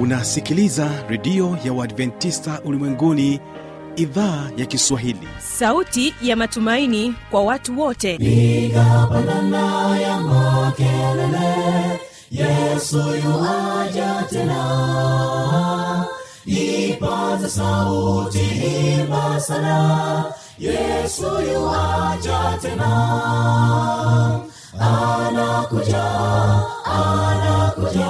unasikiliza redio ya uadventista ulimwenguni idhaa ya kiswahili. Sauti ya matumaini kwa watu wote. Piga pandana ya makelele yesu yuaja tena. Ipata sauti imba sana yesu yuaja tena. Anakuja anakuja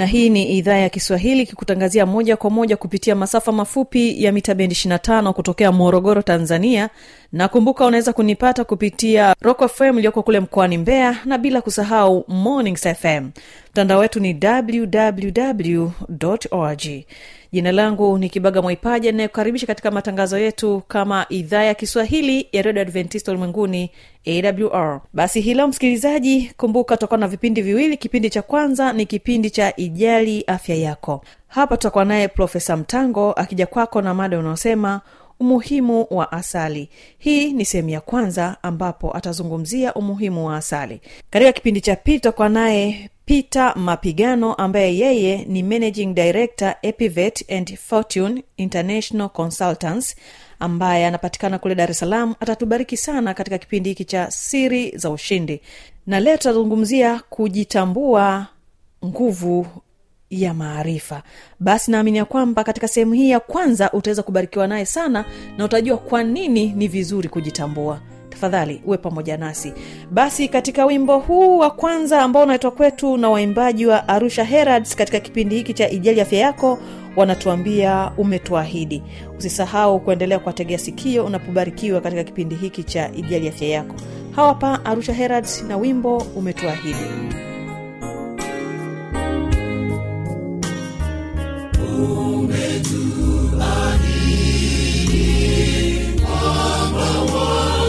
na hii ni idhaa ya kiswahili kikutangazia moja kwa moja kupitia masafa mafupi ya mita bendi 25 kutokea morogoro tanzania. Na kumbuka unaweza kunipata kupitia rock fm iliyoko kule mkoani mbeya na bila kusahau mornings fm mtandao wetu ni www org. Jina langu ni kibaga mwaipaja inayokaribisha katika matangazo yetu kama idhaa ya kiswahili ya redio adventista ulimwenguni awr basi hilo msikilizaji kumbuka tutakuwa na vipindi viwili. Kipindi cha kwanza ni kipindi cha ijali afya yako. Hapa tutakuwa naye profesa mtango akija kwako na mada unaosema umuhimu wa asali. Hii ni sehemu ya kwanza ambapo atazungumzia umuhimu wa asali. Katika kipindi cha pili tutakuwa naye peter mapigano ambaye yeye ni managing director epivet and fortune international consultants ambaye anapatikana kule dar es salaam atatubariki sana katika kipindi hiki cha siri za ushindi. Na leo tutazungumzia kujitambua nguvu ya maarifa. Basi naamini ya kwamba katika sehemu hii ya kwanza utaweza kubarikiwa naye sana na utajua kwa nini ni vizuri kujitambua tafadhali uwe pamoja nasi. Basi katika wimbo huu wa kwanza ambao unaitwa kwetu na waimbaji wa arusha herads katika kipindi hiki cha ijali afya yako wanatuambia umetuahidi. Usisahau kuendelea kuwategea sikio unapobarikiwa katika kipindi hiki cha ijali afya yako. Hawapa arusha herads na wimbo umetuahidi. Twapiga magoti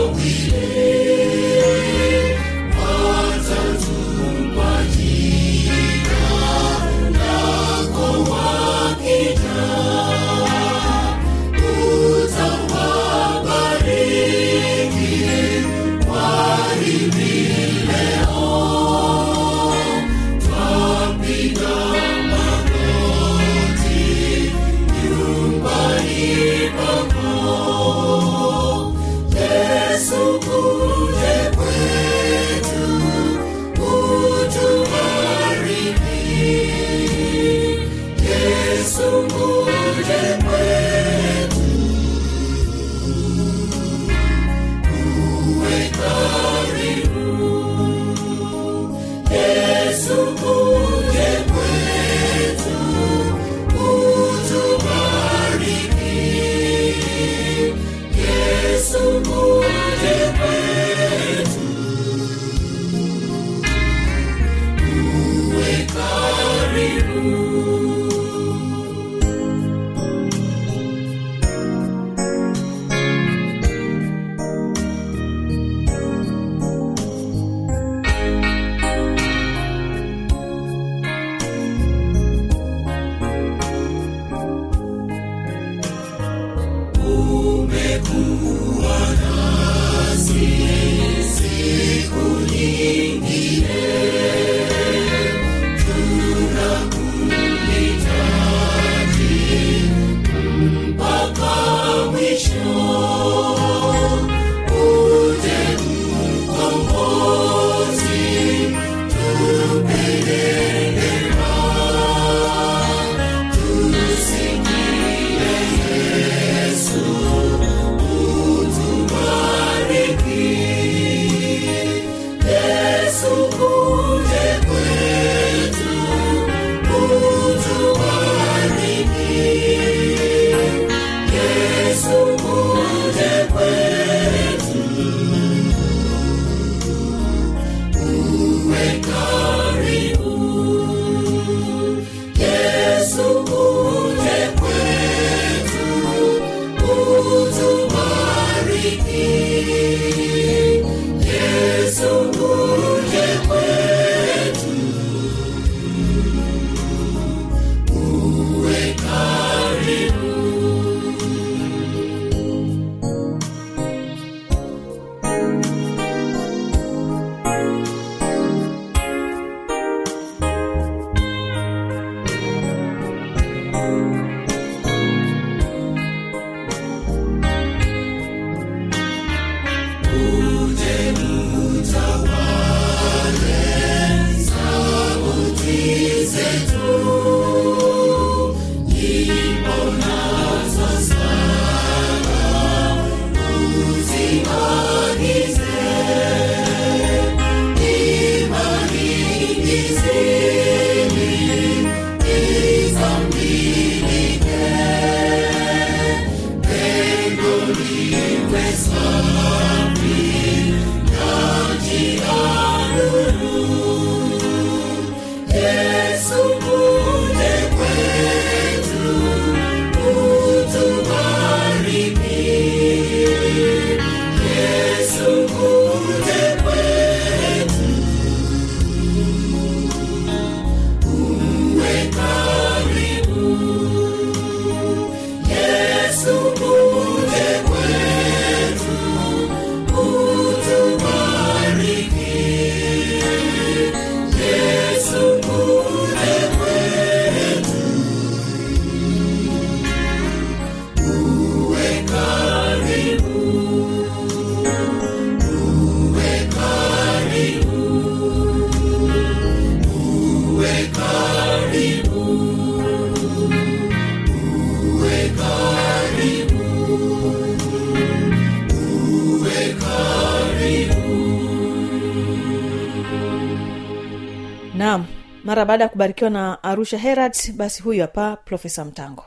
naam mara baada ya kubarikiwa na arusha herald basi huyu hapa profesa mtango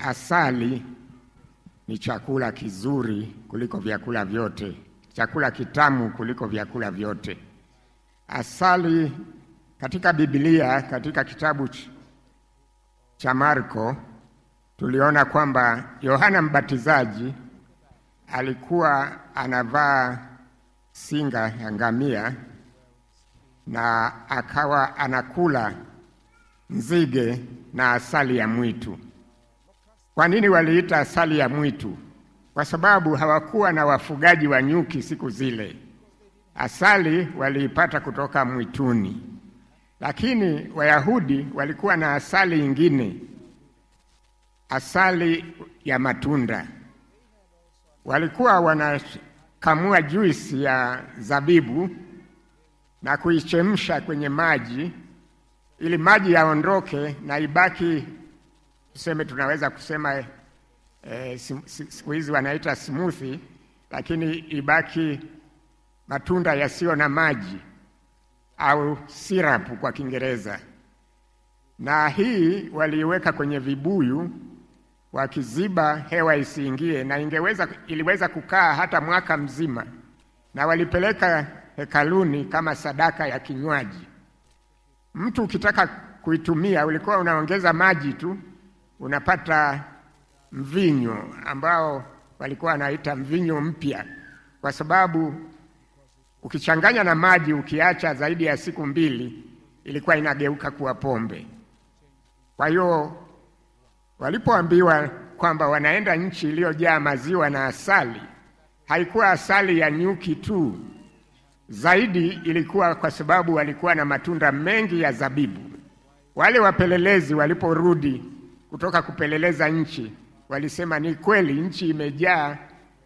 Asali ni chakula kizuri kuliko vyakula vyote, chakula kitamu kuliko vyakula vyote. Asali katika Biblia, katika kitabu cha Marko tuliona kwamba Yohana Mbatizaji alikuwa anavaa singa ya ngamia na akawa anakula nzige na asali ya mwitu. Kwa nini waliita asali ya mwitu? Kwa sababu hawakuwa na wafugaji wa nyuki siku zile. Asali waliipata kutoka mwituni, lakini Wayahudi walikuwa na asali ingine, asali ya matunda. Walikuwa wanakamua juisi ya zabibu na kuichemsha kwenye maji ili maji yaondoke na ibaki tuseme tunaweza kusema si- siku hizi wanaita smoothie, lakini ibaki matunda yasiyo na maji au syrup kwa Kiingereza. Na hii waliiweka kwenye vibuyu wakiziba hewa isiingie, na ingeweza iliweza kukaa hata mwaka mzima, na walipeleka hekaluni kama sadaka ya kinywaji. Mtu ukitaka kuitumia ulikuwa unaongeza maji tu, unapata mvinyo ambao walikuwa wanaita mvinyo mpya, kwa sababu ukichanganya na maji ukiacha zaidi ya siku mbili ilikuwa inageuka kuwa pombe. Kwa hiyo walipoambiwa kwamba wanaenda nchi iliyojaa maziwa na asali, haikuwa asali ya nyuki tu, zaidi ilikuwa kwa sababu walikuwa na matunda mengi ya zabibu. Wale wapelelezi waliporudi kutoka kupeleleza nchi, walisema ni kweli nchi imejaa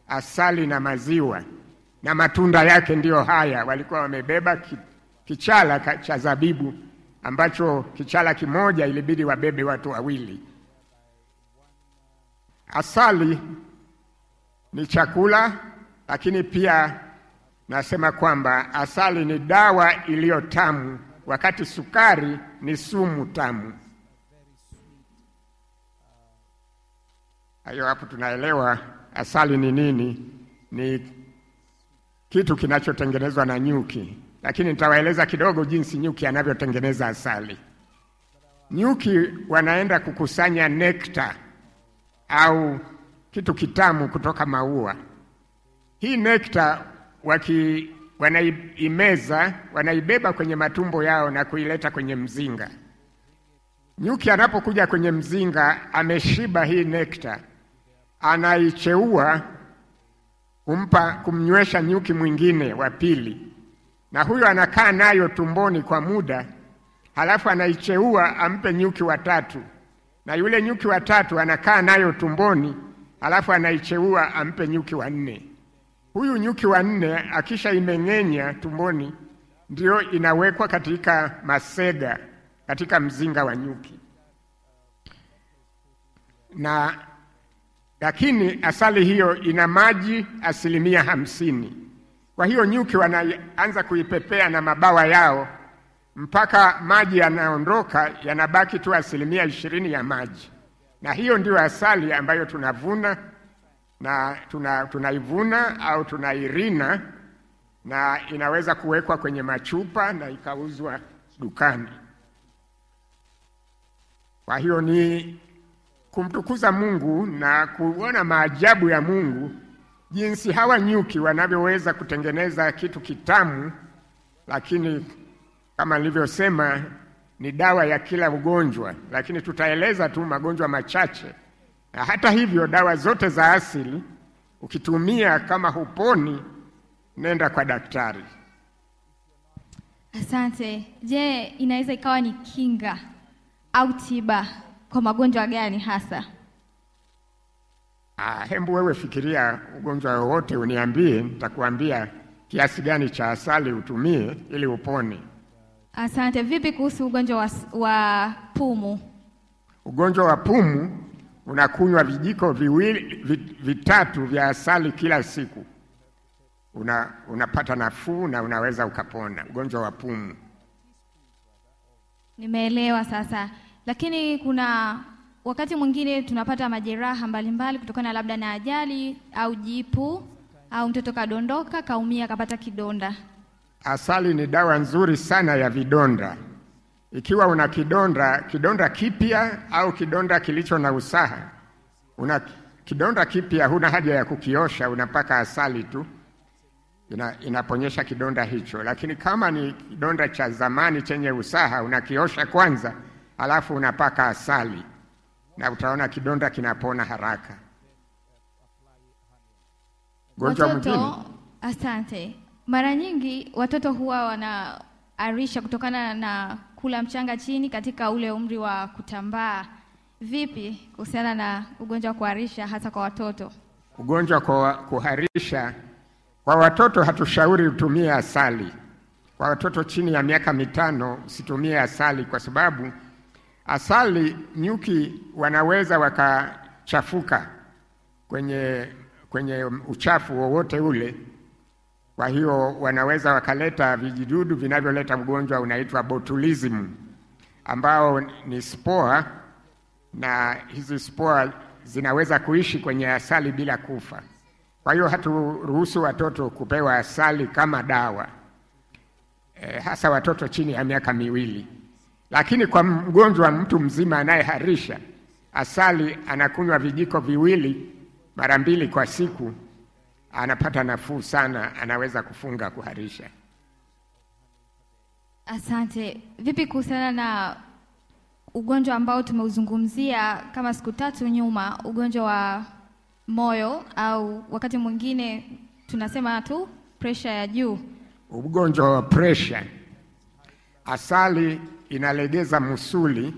asali na maziwa, na matunda yake ndiyo haya. Walikuwa wamebeba kichala cha zabibu ambacho kichala kimoja ilibidi wabebe watu wawili. Asali ni chakula, lakini pia nasema kwamba asali ni dawa iliyo tamu, wakati sukari ni sumu tamu. Hayo hapo tunaelewa asali ni nini. Ni kitu kinachotengenezwa na nyuki, lakini nitawaeleza kidogo jinsi nyuki anavyotengeneza asali. Nyuki wanaenda kukusanya nekta au kitu kitamu kutoka maua. Hii nekta waki wanaimeza, wanaibeba kwenye matumbo yao na kuileta kwenye mzinga. Nyuki anapokuja kwenye mzinga ameshiba hii nekta, anaicheua kumpa kumnywesha nyuki mwingine wa pili, na huyo anakaa nayo tumboni kwa muda, halafu anaicheua ampe nyuki wa tatu, na yule nyuki wa tatu anakaa nayo tumboni, halafu anaicheua ampe nyuki wa nne. Huyu nyuki wa nne akisha imeng'enya tumboni, ndio inawekwa katika masega katika mzinga wa nyuki. Na lakini asali hiyo ina maji asilimia hamsini. Kwa hiyo nyuki wanaanza kuipepea na mabawa yao mpaka maji yanaondoka, yanabaki tu asilimia ishirini ya maji, na hiyo ndiyo asali ambayo tunavuna na tuna, tunaivuna au tunairina na inaweza kuwekwa kwenye machupa na ikauzwa dukani. Kwa hiyo ni kumtukuza Mungu na kuona maajabu ya Mungu, jinsi hawa nyuki wanavyoweza kutengeneza kitu kitamu, lakini kama nilivyosema ni dawa ya kila ugonjwa, lakini tutaeleza tu magonjwa machache. Na hata hivyo, dawa zote za asili ukitumia kama huponi, nenda kwa daktari. Asante. Je, inaweza ikawa ni kinga au tiba kwa magonjwa gani hasa? Ah, hembu wewe fikiria ugonjwa wowote uniambie, nitakuambia kiasi gani cha asali utumie ili upone. Asante. Vipi kuhusu ugonjwa wa, wa pumu? Ugonjwa wa pumu unakunywa vijiko viwili, vi- vitatu vya asali kila siku, una, unapata nafuu na unaweza ukapona ugonjwa wa pumu. Nimeelewa sasa, lakini kuna wakati mwingine tunapata majeraha mbalimbali kutokana labda na ajali au jipu au mtoto kadondoka kaumia kapata kidonda. Asali ni dawa nzuri sana ya vidonda. Ikiwa una kidonda, kidonda kipya au kidonda kilicho na usaha, una kidonda kipya, huna haja ya kukiosha, unapaka asali tu ina, inaponyesha kidonda hicho. Lakini kama ni kidonda cha zamani chenye usaha, unakiosha kwanza, alafu unapaka asali na utaona kidonda kinapona haraka. Gonjwa mwingine Watoto, asante. Mara nyingi watoto huwa wanaarisha kutokana na kula mchanga chini katika ule umri wa kutambaa. Vipi kuhusiana na ugonjwa wa kuharisha hasa kwa watoto? ugonjwa kwa kuharisha kwa watoto hatushauri utumie asali. Kwa watoto chini ya miaka mitano usitumie asali, kwa sababu asali nyuki wanaweza wakachafuka kwenye, kwenye uchafu wowote ule. Kwa hiyo wanaweza wakaleta vijidudu vinavyoleta ugonjwa unaitwa botulism, ambao ni spora na hizi spora zinaweza kuishi kwenye asali bila kufa. Kwa hiyo haturuhusu watoto kupewa asali kama dawa e, hasa watoto chini ya miaka miwili. Lakini kwa mgonjwa mtu mzima anayeharisha, asali anakunywa vijiko viwili mara mbili kwa siku, anapata nafuu sana, anaweza kufunga kuharisha. Asante. Vipi kuhusiana na ugonjwa ambao tumeuzungumzia kama siku tatu nyuma, ugonjwa wa moyo au wakati mwingine tunasema tu presha ya juu? Ugonjwa wa presha, asali inalegeza musuli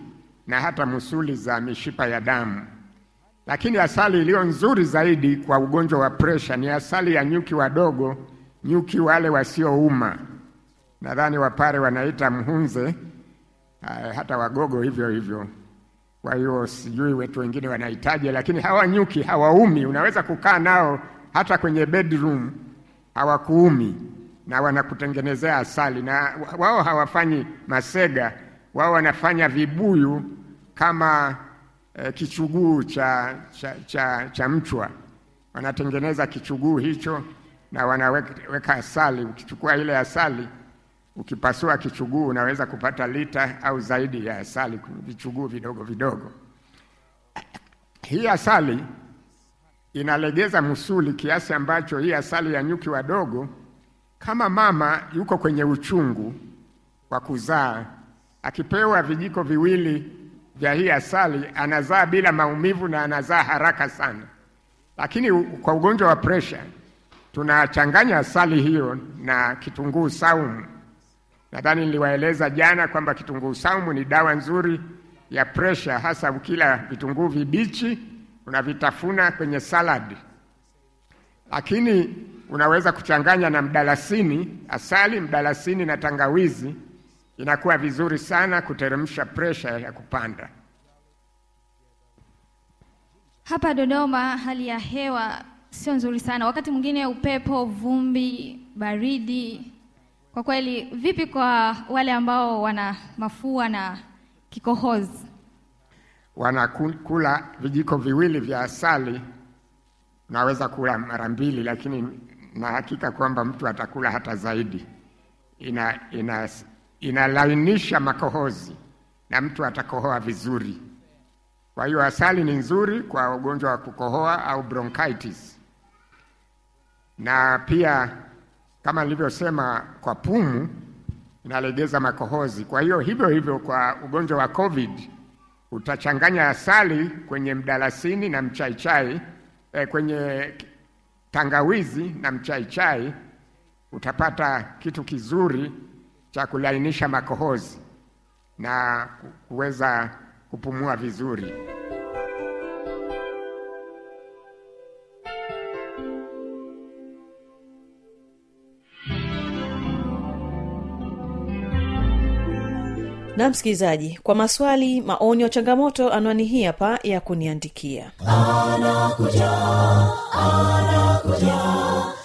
na hata musuli za mishipa ya damu, lakini asali iliyo nzuri zaidi kwa ugonjwa wa presha ni asali ya nyuki wadogo, nyuki wale wasiouma. Nadhani Wapare wanaita mhunze, ah, hata Wagogo hivyo hivyo. Kwa hiyo sijui wetu wengine wanahitaji, lakini hawa nyuki hawaumi. Unaweza kukaa nao hata kwenye bedroom, hawakuumi na wanakutengenezea asali, na wao hawafanyi masega, wao wanafanya vibuyu kama e, kichuguu cha, cha, cha, cha mchwa. Wanatengeneza kichuguu hicho na wanaweka asali. Ukichukua ile asali ukipasua kichuguu unaweza kupata lita au zaidi ya asali vichuguu vidogo vidogo. Hii asali inalegeza musuli kiasi ambacho hii asali ya nyuki wadogo, kama mama yuko kwenye uchungu wa kuzaa, akipewa vijiko viwili vya hii asali anazaa bila maumivu na anazaa haraka sana. Lakini kwa ugonjwa wa presha tunachanganya asali hiyo na kitunguu saumu. Nadhani niliwaeleza jana kwamba kitunguu saumu ni dawa nzuri ya presha, hasa ukila vitunguu vibichi unavitafuna kwenye saladi, lakini unaweza kuchanganya na mdalasini, asali, mdalasini na tangawizi, inakuwa vizuri sana kuteremsha presha ya kupanda. Hapa Dodoma hali ya hewa sio nzuri sana, wakati mwingine upepo, vumbi, baridi. Kwa kweli, vipi kwa wale ambao wana mafua na kikohozi? wanakula vijiko viwili vya asali, unaweza kula mara mbili, lakini na hakika kwamba mtu atakula hata zaidi. Ina, ina, inalainisha makohozi na mtu atakohoa vizuri. Kwa hiyo asali ni nzuri kwa ugonjwa wa kukohoa au bronchitis, na pia kama nilivyosema, kwa pumu inalegeza makohozi. Kwa hiyo hivyo hivyo kwa ugonjwa wa COVID utachanganya asali kwenye mdalasini na mchaichai eh, kwenye tangawizi na mchaichai, utapata kitu kizuri cha kulainisha makohozi na kuweza kupumua vizuri. na msikilizaji kwa maswali maoni ya changamoto anwani hii hapa ya kuniandikia anakuja anakuja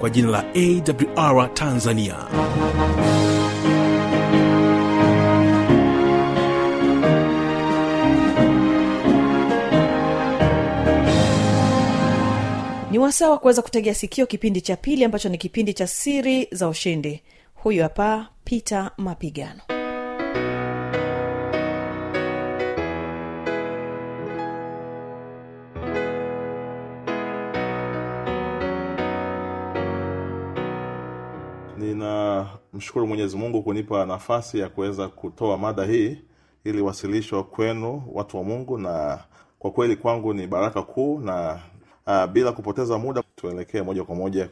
kwa jina la awr tanzania. Ni wasaa wa kuweza kutegea sikio kipindi cha pili ambacho ni kipindi cha siri za ushindi. Huyu hapa pita mapigano ninamshukuru mwenyezi mungu kunipa nafasi ya kuweza kutoa mada hii ili wasilishwa kwenu watu wa mungu na kwa kweli kwangu ni baraka kuu na a, bila kupoteza muda tuelekee moja kwa moja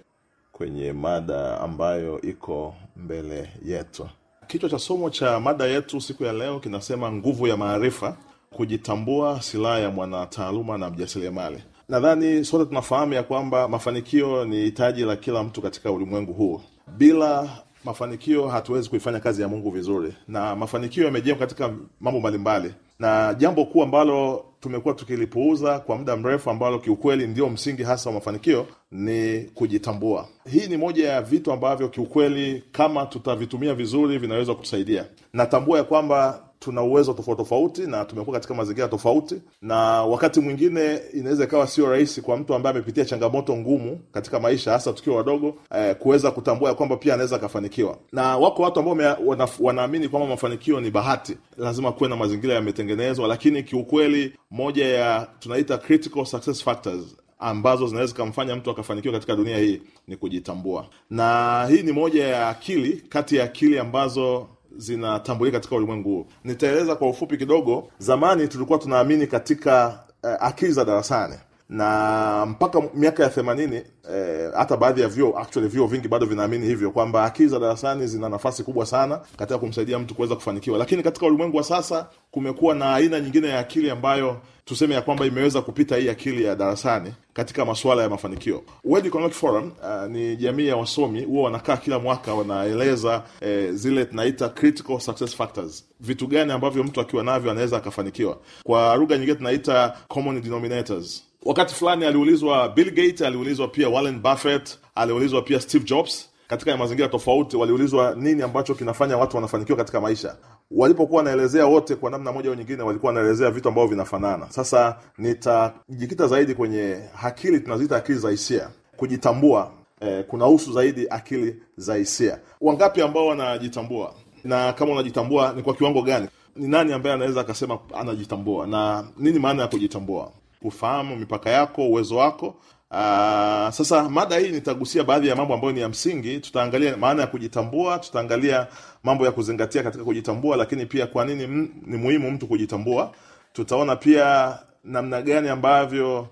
kwenye mada ambayo iko mbele yetu. Kichwa cha somo cha mada yetu siku ya leo kinasema nguvu ya maarifa kujitambua silaha ya mwanataaluma na mjasiriamali. Nadhani sote tunafahamu ya kwamba mafanikio ni hitaji la kila mtu katika ulimwengu huu. Bila mafanikio hatuwezi kuifanya kazi ya mungu vizuri na mafanikio yamejengwa katika mambo mbalimbali. Na jambo kuu ambalo tumekuwa tukilipuuza kwa muda mrefu ambalo kiukweli ndio msingi hasa wa mafanikio ni kujitambua. Hii ni moja ya vitu ambavyo kiukweli kama tutavitumia vizuri vinaweza kutusaidia. Natambua ya kwamba tuna uwezo tofauti tofauti na tumekuwa katika mazingira tofauti. Na wakati mwingine inaweza ikawa sio rahisi kwa mtu ambaye amepitia changamoto ngumu katika maisha hasa tukiwa wadogo eh, kuweza kutambua ya kwamba pia anaweza akafanikiwa. Na wako watu ambao wanaamini kwamba mafanikio ni bahati. Lazima kuwe na mazingira yametengenezwa lakini kiukweli moja ya tunaita critical success factors ambazo zinaweza zikamfanya mtu akafanikiwa katika dunia hii ni kujitambua. Na hii ni moja ya akili kati ya akili ambazo zinatambulika katika ulimwengu huu. Nitaeleza kwa ufupi kidogo zamani tulikuwa tunaamini katika uh, akili za darasani na mpaka miaka ya themanini eh, hata baadhi ya vyuo actually vyuo vingi bado vinaamini hivyo kwamba akili za darasani zina nafasi kubwa sana katika kumsaidia mtu kuweza kufanikiwa. Lakini katika ulimwengu wa sasa kumekuwa na aina nyingine ya akili ambayo tuseme ya kwamba imeweza kupita hii akili ya darasani katika masuala ya mafanikio. World Economic Forum uh, ni jamii ya wasomi huwa wanakaa kila mwaka wanaeleza eh, zile tunaita critical success factors. Vitu gani ambavyo mtu akiwa navyo anaweza akafanikiwa? Kwa lugha nyingine tunaita common denominators wakati fulani aliulizwa bill gates aliulizwa pia warren buffett aliulizwa pia steve jobs. Katika mazingira tofauti waliulizwa nini ambacho kinafanya watu wanafanikiwa katika maisha. Walipokuwa wanaelezea wote kwa namna moja au nyingine walikuwa wanaelezea vitu ambavyo vinafanana. Sasa nitajikita zaidi kwenye akili tunaziita akili za hisia. Kujitambua eh, kunahusu zaidi akili za hisia. Wangapi ambao wanajitambua? Na kama unajitambua ni kwa kiwango gani? Ni nani ambaye anaweza akasema anajitambua? Na nini maana ya kujitambua kufahamu mipaka yako uwezo wako. Aa, sasa mada hii nitagusia baadhi ya mambo ambayo ni ya msingi. Tutaangalia maana ya kujitambua tutaangalia mambo ya kuzingatia katika kujitambua lakini pia kwa nini ni muhimu mtu kujitambua. Tutaona pia namna gani ambavyo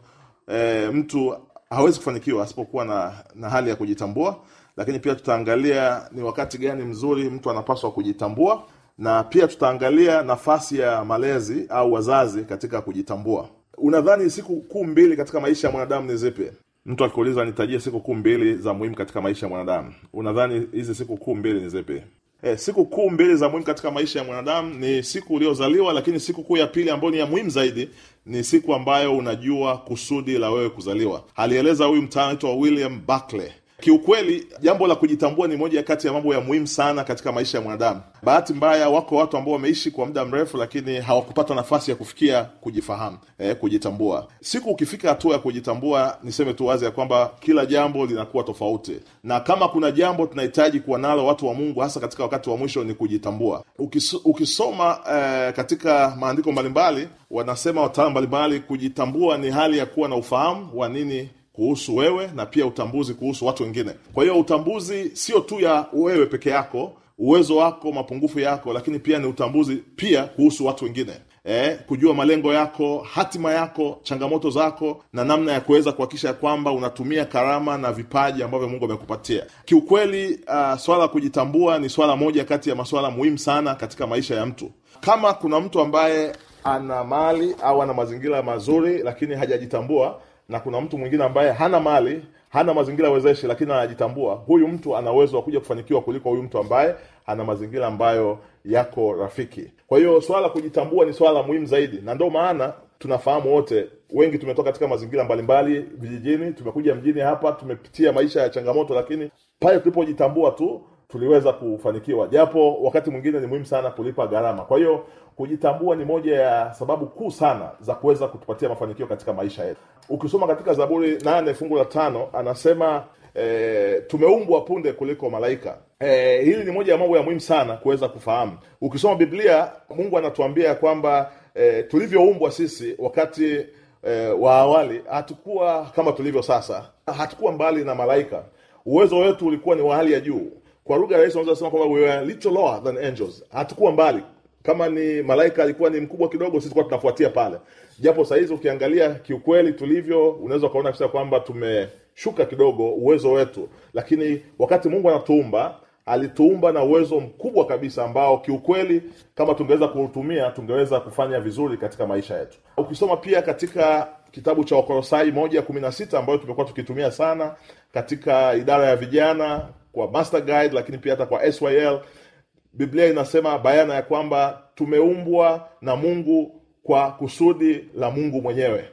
e, mtu hawezi kufanikiwa asipokuwa na, na hali ya kujitambua. Lakini pia tutaangalia ni wakati gani mzuri mtu anapaswa kujitambua. Na pia tutaangalia nafasi ya malezi au wazazi katika kujitambua unadhani siku kuu mbili katika maisha ya mwanadamu ni zipi? Mtu akiuliza nitajie siku kuu mbili za muhimu katika maisha ya mwanadamu. Unadhani hizi siku kuu mbili ni zipi? Eh, siku kuu mbili za muhimu katika maisha ya mwanadamu ni siku uliozaliwa lakini siku kuu ya pili ambayo ni ya muhimu zaidi ni siku ambayo unajua kusudi la wewe kuzaliwa. Alieleza huyu mtaalamu anaitwa william buckley kiukweli jambo la kujitambua ni moja kati ya mambo ya muhimu sana katika maisha ya mwanadamu. Bahati mbaya wako watu ambao wameishi kwa muda mrefu lakini hawakupata nafasi ya kufikia kujifahamu eh, kujitambua. Siku ukifika hatua ya kujitambua niseme tu wazi ya kwamba kila jambo linakuwa tofauti. Na kama kuna jambo tunahitaji kuwa nalo watu wa mungu hasa katika wakati wa mwisho ni kujitambua. Ukis, ukisoma eh, katika maandiko mbalimbali wanasema wataalamu mbalimbali kujitambua ni hali ya kuwa na ufahamu wa nini kuhusu wewe na pia utambuzi kuhusu watu wengine. Kwa hiyo utambuzi sio tu ya wewe peke yako uwezo wako mapungufu yako lakini pia ni utambuzi pia kuhusu watu wengine. Eh, kujua malengo yako hatima yako changamoto zako na namna ya kuweza kuhakikisha kwamba unatumia karama na vipaji ambavyo mungu amekupatia. Kiukweli uh, swala la kujitambua ni swala moja kati ya maswala muhimu sana katika maisha ya mtu. Kama kuna mtu ambaye ana mali au ana mazingira mazuri lakini hajajitambua na kuna mtu mwingine ambaye hana mali hana mazingira wezeshi lakini anajitambua huyu mtu ana uwezo wa kuja kufanikiwa kuliko huyu mtu ambaye ana mazingira ambayo yako rafiki. Kwa hiyo swala la kujitambua ni swala muhimu zaidi na ndio maana tunafahamu wote wengi tumetoka katika mazingira mbalimbali vijijini tumekuja mjini hapa tumepitia maisha ya changamoto lakini pale tulipojitambua tu tuliweza kufanikiwa. Japo wakati mwingine ni muhimu sana kulipa gharama. Kwa hiyo kujitambua ni moja ya sababu kuu sana za kuweza kutupatia mafanikio katika maisha yetu. Ukisoma katika zaburi nane fungu la tano anasema e, tumeumbwa punde kuliko malaika. E, hili ni moja ya mambo ya muhimu sana kuweza kufahamu. Ukisoma biblia mungu anatuambia kwamba e, tulivyoumbwa sisi wakati e, wa awali hatukuwa kama tulivyo sasa. Hatukuwa mbali na malaika. Uwezo wetu ulikuwa ni wa hali ya juu. Kwa lugha rahisi unaweza kusema kwamba we were little lower than angels. Hatukuwa mbali kama ni malaika alikuwa ni mkubwa kidogo sisi kuwa tunafuatia pale. Japo sahizi ukiangalia kiukweli tulivyo unaweza ukaona kabisa kwamba tumeshuka kidogo uwezo wetu. Lakini wakati mungu anatuumba alituumba na uwezo mkubwa kabisa ambao kiukweli kama tungeweza kuutumia tungeweza kufanya vizuri katika maisha yetu. Ukisoma pia katika kitabu cha wakorosai moja kumi na sita ambayo tumekuwa tukitumia sana katika idara ya vijana kwa master guide lakini pia hata kwa syl biblia inasema bayana ya kwamba tumeumbwa na mungu kwa kusudi la mungu mwenyewe.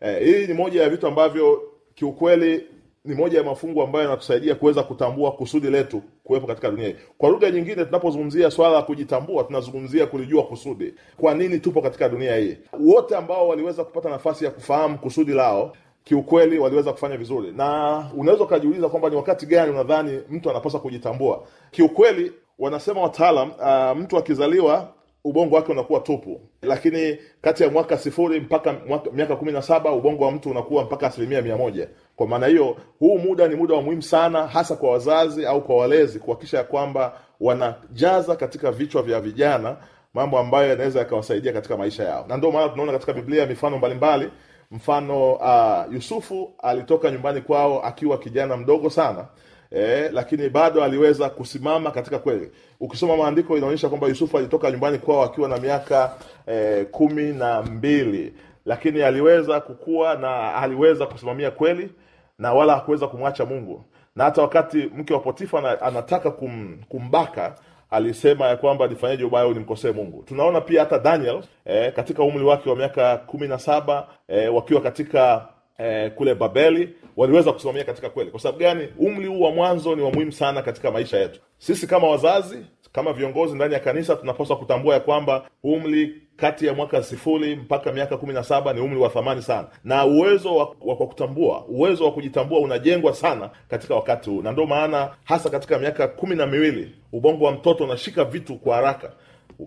Eh, hii ni moja ya vitu ambavyo kiukweli ni moja ya mafungu ambayo yanatusaidia kuweza kutambua kusudi letu kuwepo katika dunia hii. Kwa lugha nyingine tunapozungumzia swala la kujitambua tunazungumzia kulijua kusudi. Kwa nini tupo katika dunia hii? Wote ambao waliweza kupata nafasi ya kufahamu kusudi lao kiukweli waliweza kufanya vizuri. Na unaweza ukajiuliza kwamba ni wakati gani unadhani mtu anapaswa kujitambua? Kiukweli wanasema wataalam uh, mtu akizaliwa ubongo wake unakuwa tupu. Lakini kati ya mwaka sifuri mpaka mwaka, miaka kumi na saba ubongo wa mtu unakuwa mpaka asilimia mia moja. Kwa maana hiyo huu muda ni muda wa muhimu sana hasa kwa wazazi au kwa walezi kuhakikisha ya kwamba wanajaza katika vichwa vya vijana mambo ambayo yanaweza yakawasaidia katika maisha yao. Na ndio maana tunaona katika biblia mifano mbalimbali. Mfano uh, yusufu alitoka nyumbani kwao akiwa kijana mdogo sana eh, lakini bado aliweza kusimama katika kweli. Ukisoma maandiko inaonyesha kwamba yusufu alitoka nyumbani kwao akiwa na miaka eh, kumi na mbili. Lakini aliweza kukua na aliweza kusimamia kweli na wala hakuweza kumwacha mungu. Na hata wakati mke wa potifa anataka kum, kumbaka alisema ya kwamba nifanyeje ubaya nimkosee mungu. Tunaona pia hata daniel eh, katika umri wake wa miaka kumi na saba eh, wakiwa katika eh, kule babeli waliweza kusimamia katika kweli. Kwa sababu gani? Umri huu wa mwanzo ni wa muhimu sana katika maisha yetu. Sisi kama wazazi kama viongozi ndani ya kanisa tunapaswa kutambua ya kwamba umri kati ya mwaka sifuri mpaka miaka kumi na saba ni umri wa thamani sana. Na uwezo wa, wa kutambua uwezo wa kujitambua unajengwa sana katika wakati huu. Na ndio maana hasa katika miaka kumi na miwili ubongo wa mtoto unashika vitu kwa haraka.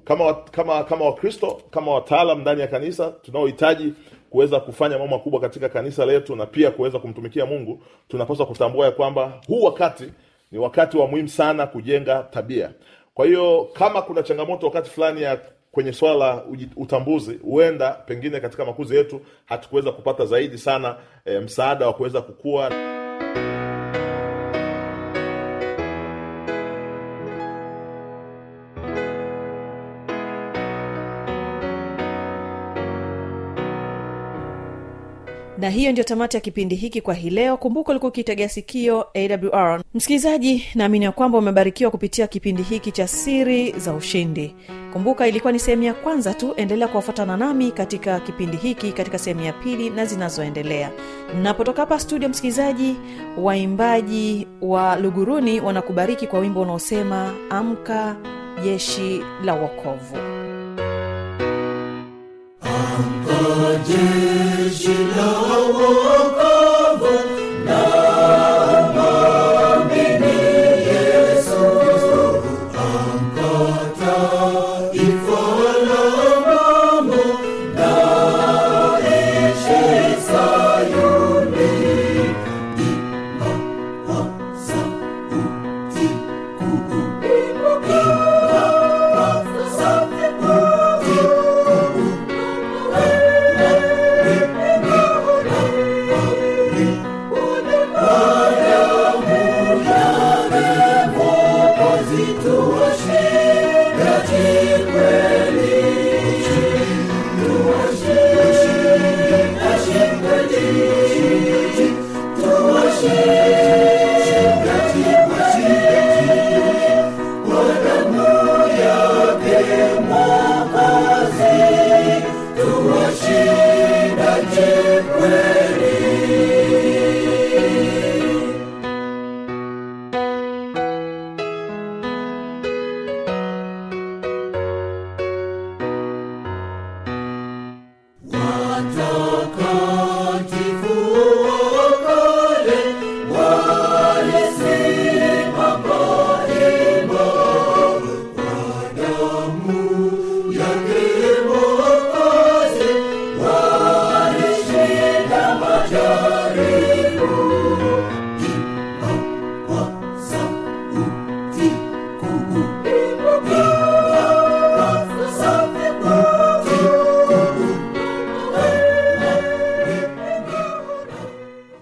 Kama kama kama wakristo kama wataalam ndani ya kanisa tunaohitaji kuweza kufanya mambo makubwa katika kanisa letu na pia kuweza kumtumikia mungu tunapaswa kutambua ya kwamba huu wakati ni wakati wa muhimu sana kujenga tabia. Kwa hiyo kama kuna changamoto wakati fulani ya kwenye swala la utambuzi huenda pengine katika makuzi yetu hatukuweza kupata zaidi sana e, msaada wa kuweza kukua na hiyo ndio tamati ya kipindi hiki kwa hii leo. Kumbuka ulikuwa ukitegea sikio awr msikilizaji naamini ya kwamba umebarikiwa kupitia kipindi hiki cha siri za ushindi. Kumbuka ilikuwa ni sehemu ya kwanza tu endelea kuwafuatana nami katika kipindi hiki katika sehemu ya pili na zinazoendelea. Napotoka hapa studio msikilizaji waimbaji wa luguruni wanakubariki kwa wimbo unaosema amka jeshi la wokovu. Jeshi la wokovu